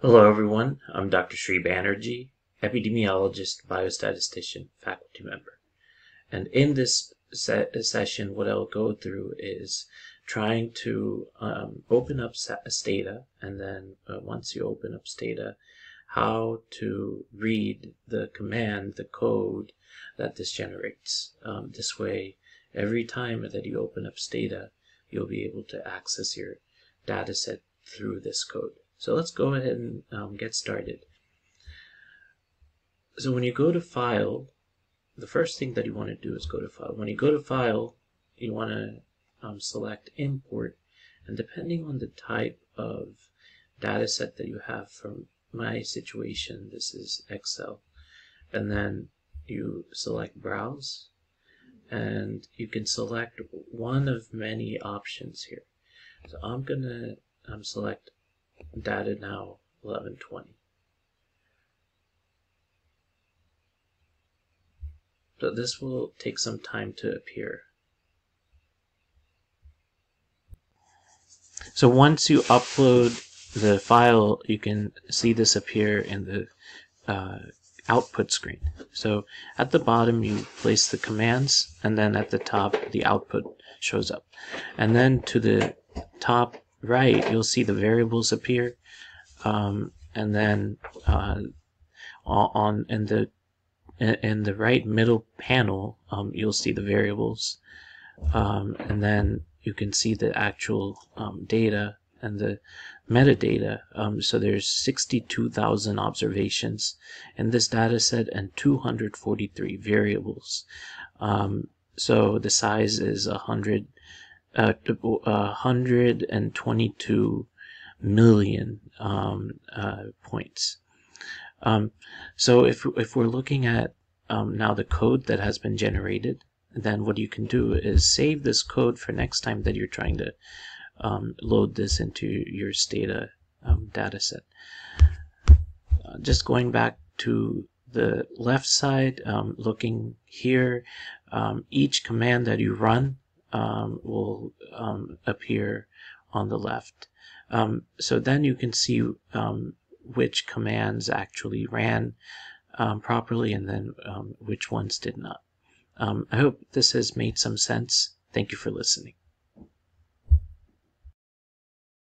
Hello everyone, I'm Dr. Sri Banerjee, epidemiologist, biostatistician, faculty member. And in this se session, what I'll go through is trying to um, open up Stata, and then uh, once you open up Stata, how to read the command, the code that this generates. Um, this way, every time that you open up Stata, you'll be able to access your dataset through this code. So let's go ahead and um, get started. So when you go to File, the first thing that you want to do is go to File. When you go to File, you want to um, select Import, and depending on the type of data set that you have, from my situation, this is Excel, and then you select Browse, and you can select one of many options here. So I'm going to um, select data now 1120. But this will take some time to appear. So once you upload the file, you can see this appear in the uh, output screen. So at the bottom, you place the commands, and then at the top, the output shows up. And then to the top right, you'll see the variables appear, um, and then uh, on in the in the right middle panel, um, you'll see the variables, um, and then you can see the actual um, data and the metadata. Um, so there's 62,000 observations in this data set and 243 variables. Um, so the size is 100 uh, 122 million um, uh, points. Um, so if, if we're looking at um, now the code that has been generated, then what you can do is save this code for next time that you're trying to um, load this into your Stata um, data set. Uh, just going back to the left side, um, looking here, each command that you run um, will um, appear on the left. Um, so then you can see um, which commands actually ran um, properly and then which ones did not. I hope this has made some sense. Thank you for listening.